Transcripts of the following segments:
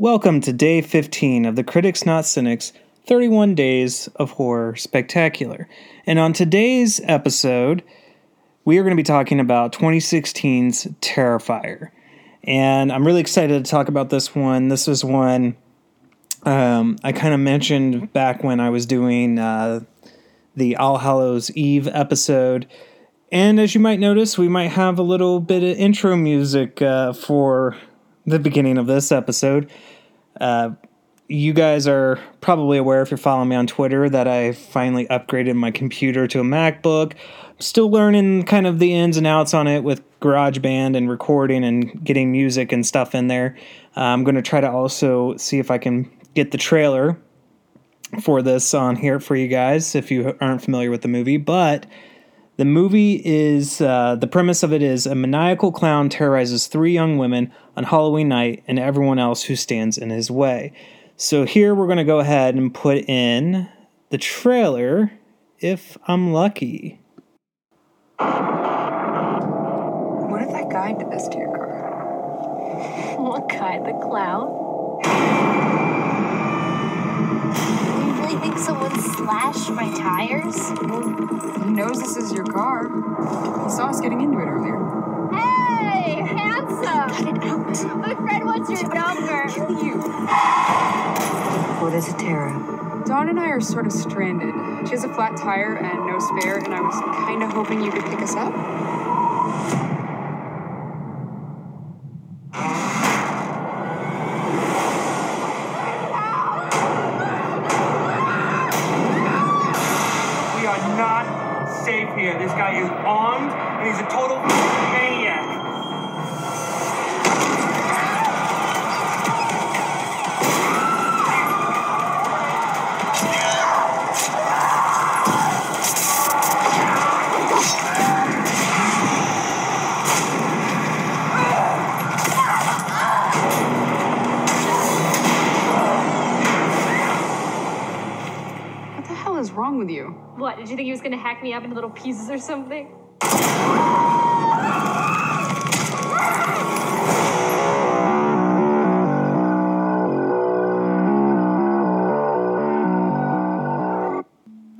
Welcome to day 15 of the Critics Not Cynics 31 Days of Horror Spectacular. And on today's episode, we are going to be talking about 2016's Terrifier. And I'm really excited to talk about this one. This is one um, I kind of mentioned back when I was doing uh, the All Hallows Eve episode. And as you might notice, we might have a little bit of intro music uh, for the beginning of this episode. Uh, you guys are probably aware if you're following me on Twitter that I finally upgraded my computer to a MacBook. I'm still learning kind of the ins and outs on it with GarageBand and recording and getting music and stuff in there. Uh, I'm going to try to also see if I can get the trailer for this on here for you guys if you aren't familiar with the movie. But the movie is uh, the premise of it is a maniacal clown terrorizes three young women on Halloween night and everyone else who stands in his way. So here we're going to go ahead and put in the trailer if I'm lucky. What if that guy did this to your car? What guy? The clown? Do you really think someone slashed my tires? Well, He knows this is your car. He saw us getting into it earlier. Hey, handsome! Cut it out. My friend wants your number. You. What is it, Tara? Dawn and I are sort of stranded. She has a flat tire and no spare, and I was kind of hoping you could pick us up. And he's a total maniac. What the hell is wrong with you? What, did you think he was gonna hack me up into little pieces or something?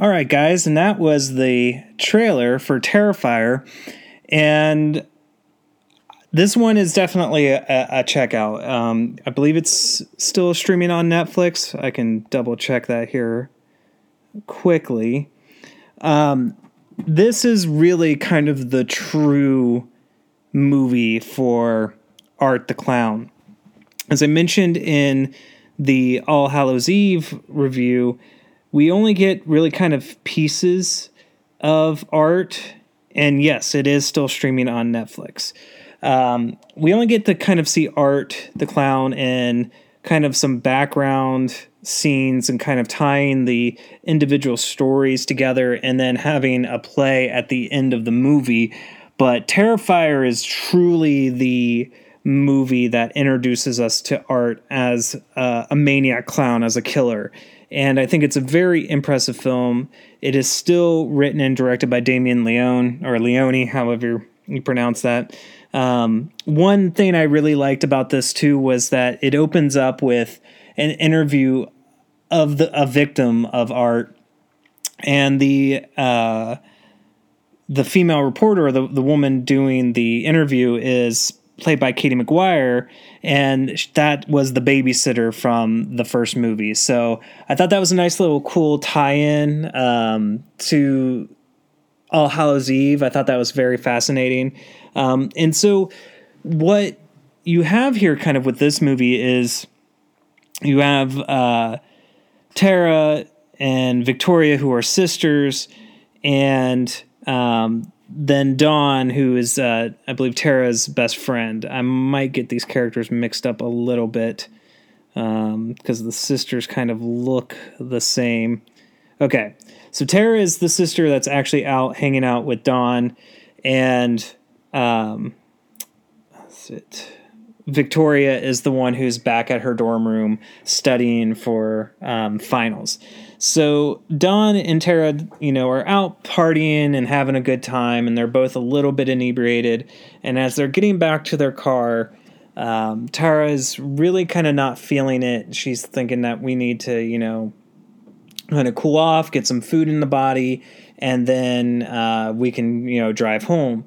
All right, guys, and that was the trailer for Terrifier. And this one is definitely a, a checkout. Um, I believe it's still streaming on Netflix. I can double check that here quickly. Um, this is really kind of the true movie for Art the Clown. As I mentioned in the All Hallows Eve review, we only get really kind of pieces of art. And yes, it is still streaming on Netflix. Um, we only get to kind of see Art the Clown and kind of some background scenes and kind of tying the individual stories together and then having a play at the end of the movie. But Terrifier is truly the movie that introduces us to Art as a maniac clown, as a killer. And I think it's a very impressive film. It is still written and directed by Damien Leone, or Leone, however you pronounce that. Um, one thing I really liked about this too was that it opens up with an interview of the a victim of art, and the uh, the female reporter, or the the woman doing the interview, is played by Katie Maguire, and that was the babysitter from the first movie. So I thought that was a nice little cool tie-in um, to All Hallows Eve. I thought that was very fascinating. Um, and so what you have here, kind of with this movie, is you have uh, Tara and Victoria, who are sisters, and um, then Dawn, who is, uh, I believe, Tara's best friend. I might get these characters mixed up a little bit because the sisters kind of look the same. Okay, so Tara is the sister that's actually out hanging out with Dawn, and um, that's it. Victoria is the one who's back at her dorm room studying for um, finals. So Dawn and Tara, you know, are out partying and having a good time, and they're both a little bit inebriated. And as they're getting back to their car, um, Tara is really kind of not feeling it. She's thinking that we need to, you know, kind of cool off, get some food in the body, and then uh, we can, you know, drive home.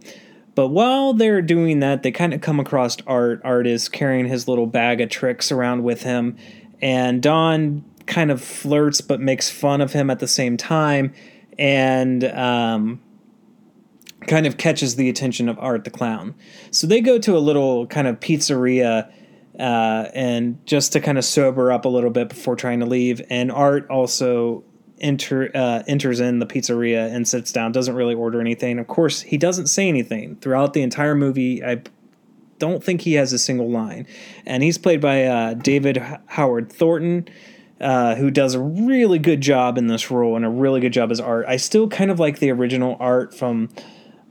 But while they're doing that, they kind of come across Art. Art is carrying his little bag of tricks around with him, and Dawn kind of flirts but makes fun of him at the same time, and um, kind of catches the attention of Art the clown. So they go to a little kind of pizzeria. Uh, and just to kind of sober up a little bit before trying to leave, and Art also enter uh, enters in the pizzeria and sits down. Doesn't really order anything. Of course, he doesn't say anything throughout the entire movie. I don't think he has a single line, and he's played by uh, David Howard Thornton. Uh, who does a really good job in this role and a really good job as art. I still kind of like the original art from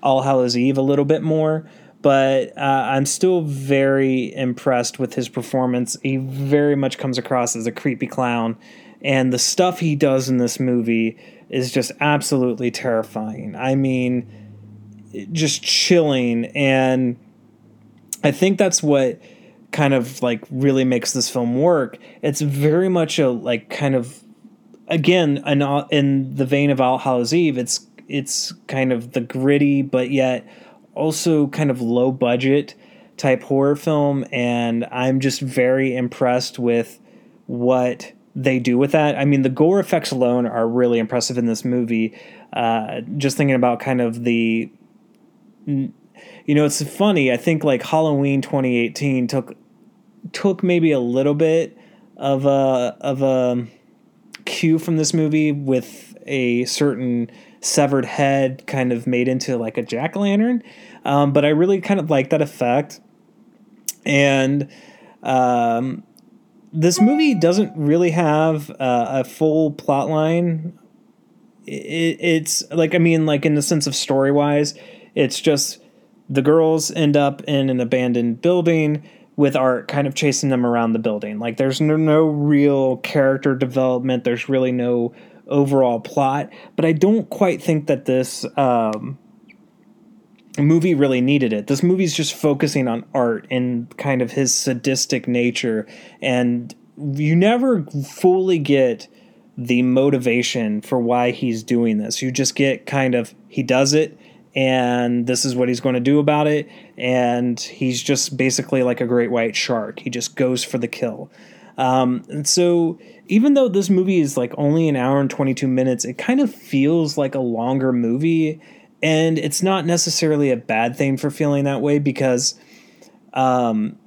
All Hallows Eve a little bit more, but uh, I'm still very impressed with his performance. He very much comes across as a creepy clown, and the stuff he does in this movie is just absolutely terrifying. I mean, just chilling. And I think that's what kind of like really makes this film work. It's very much a like kind of again in, in the vein of All Hallows Eve. It's it's kind of the gritty, but yet also kind of low budget type horror film, and I'm just very impressed with what they do with that. I mean, the gore effects alone are really impressive in this movie. Uh, just thinking about kind of the, you know, it's funny. I think like Halloween 2018 took took maybe a little bit of a of a cue from this movie with a certain severed head kind of made into like a jack o' lantern. Um, but I really kind of like that effect, and um, this movie doesn't really have uh, a full plot line. It, it's like I mean, like in the sense of story wise, it's just the girls end up in an abandoned building with art kind of chasing them around the building. Like there's no, no real character development. There's really no overall plot. But I don't quite think that this um, movie really needed it. This movie's just focusing on art and kind of his sadistic nature, and you never fully get the motivation for why he's doing this. You just get kind of he does it and this is what he's going to do about it and he's just basically like a great white shark. He just goes for the kill. Um, and so even though this movie is like only an hour and 22 minutes, it kind of feels like a longer movie and it's not necessarily a bad thing for feeling that way because um,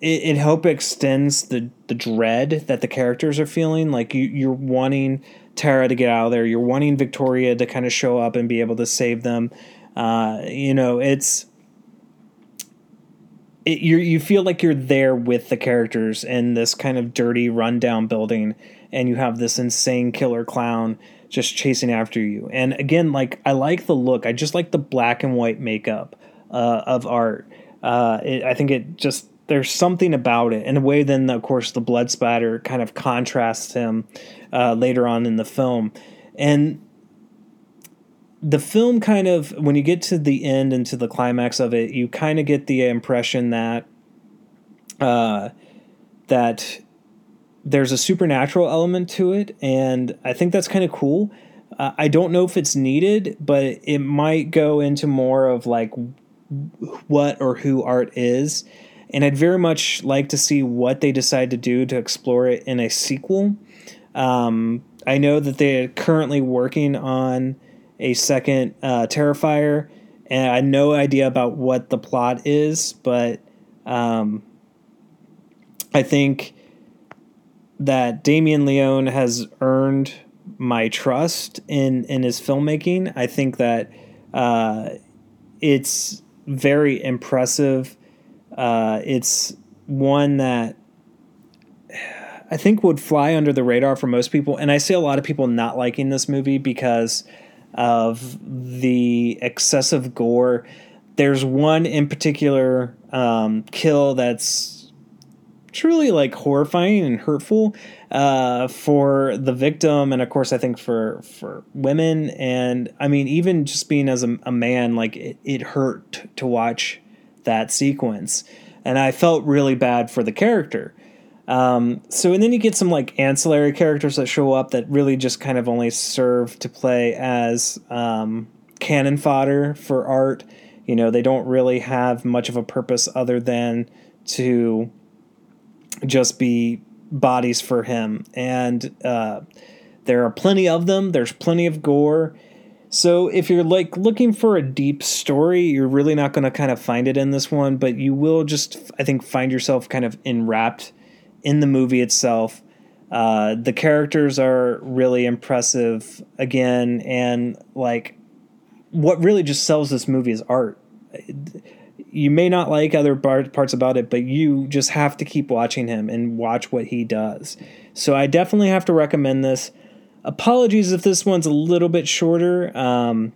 it, it hope extends the the dread that the characters are feeling. Like you, you're wanting Tara to get out of there. You're wanting Victoria to kind of show up and be able to save them. Uh, you know, it's it, you you feel like you're there with the characters in this kind of dirty rundown building, and you have this insane killer clown just chasing after you. And again, like I like the look. I just like the black and white makeup uh, of art. Uh, it, I think it just there's something about it in a way. Then of course the blood spatter kind of contrasts him uh, later on in the film, and the film kind of when you get to the end and to the climax of it, you kind of get the impression that uh, that there's a supernatural element to it, and I think that's kind of cool. Uh, I don't know if it's needed, but it might go into more of like what or who art is. And I'd very much like to see what they decide to do to explore it in a sequel. Um, I know that they're currently working on a second uh, Terrifier, and I had no idea about what the plot is, but um, I think that Damien Leone has earned my trust in in his filmmaking. I think that uh, it's very impressive. Uh, it's one that I think would fly under the radar for most people, and I see a lot of people not liking this movie because of the excessive gore. There's one in particular um, kill that's truly like horrifying and hurtful uh, for the victim, and of course, I think for for women. And I mean, even just being as a, a man, like it, it hurt to watch that sequence. and I felt really bad for the character. Um, so and then you get some like ancillary characters that show up that really just kind of only serve to play as um, cannon fodder for art. You know, they don't really have much of a purpose other than to just be bodies for him. And uh, there are plenty of them. There's plenty of gore. So if you're like looking for a deep story, you're really not going to kind of find it in this one, but you will just I think find yourself kind of enwrapped in the movie itself. Uh, the characters are really impressive again, and like what really just sells this movie is art. You may not like other parts about it, but you just have to keep watching him and watch what he does. So I definitely have to recommend this. Apologies if this one's a little bit shorter. Um,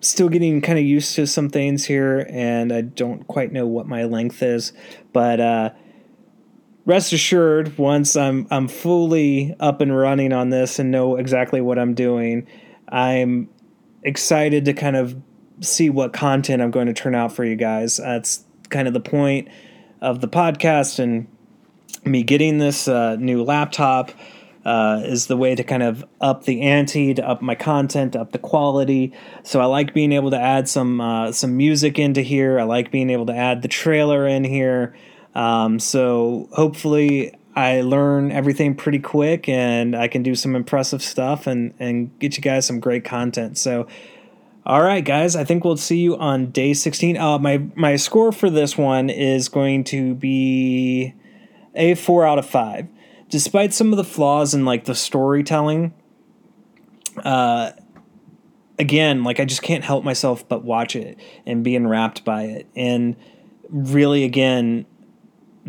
still getting kind of used to some things here, and I don't quite know what my length is, but uh, rest assured, once I'm I'm fully up and running on this and know exactly what I'm doing, I'm excited to kind of see what content I'm going to turn out for you guys. That's kind of the point of the podcast and me getting this uh, new laptop. Uh, is the way to kind of up the ante, to up my content, up the quality. So I like being able to add some uh, some music into here. I like being able to add the trailer in here. Um, so hopefully I learn everything pretty quick and I can do some impressive stuff and, and get you guys some great content. So, all right, guys, I think we'll see you on day 16. Uh, my, my score for this one is going to be a four out of five. Despite some of the flaws in like the storytelling, uh, again, like I just can't help myself but watch it and be enwrapped by it. And really, again,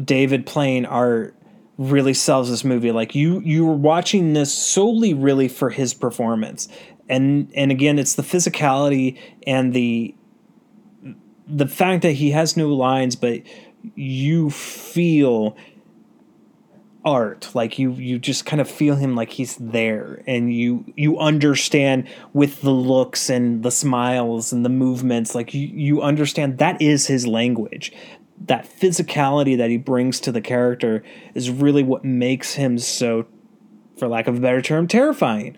David playing art really sells this movie. Like you you were watching this solely really for his performance. And and again it's the physicality and the the fact that he has no lines but you feel art like you you just kind of feel him like he's there and you you understand with the looks and the smiles and the movements like you you understand that is his language that physicality that he brings to the character is really what makes him so for lack of a better term terrifying.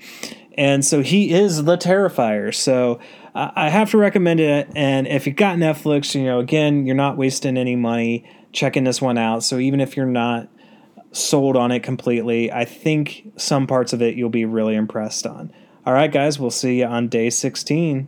And so he is the terrifier. So i have to recommend it. And if you've got netflix you know again you're not wasting any money checking this one out. So even if you're not sold on it completely i think some parts of it you'll be really impressed on. All right guys we'll see you on day 16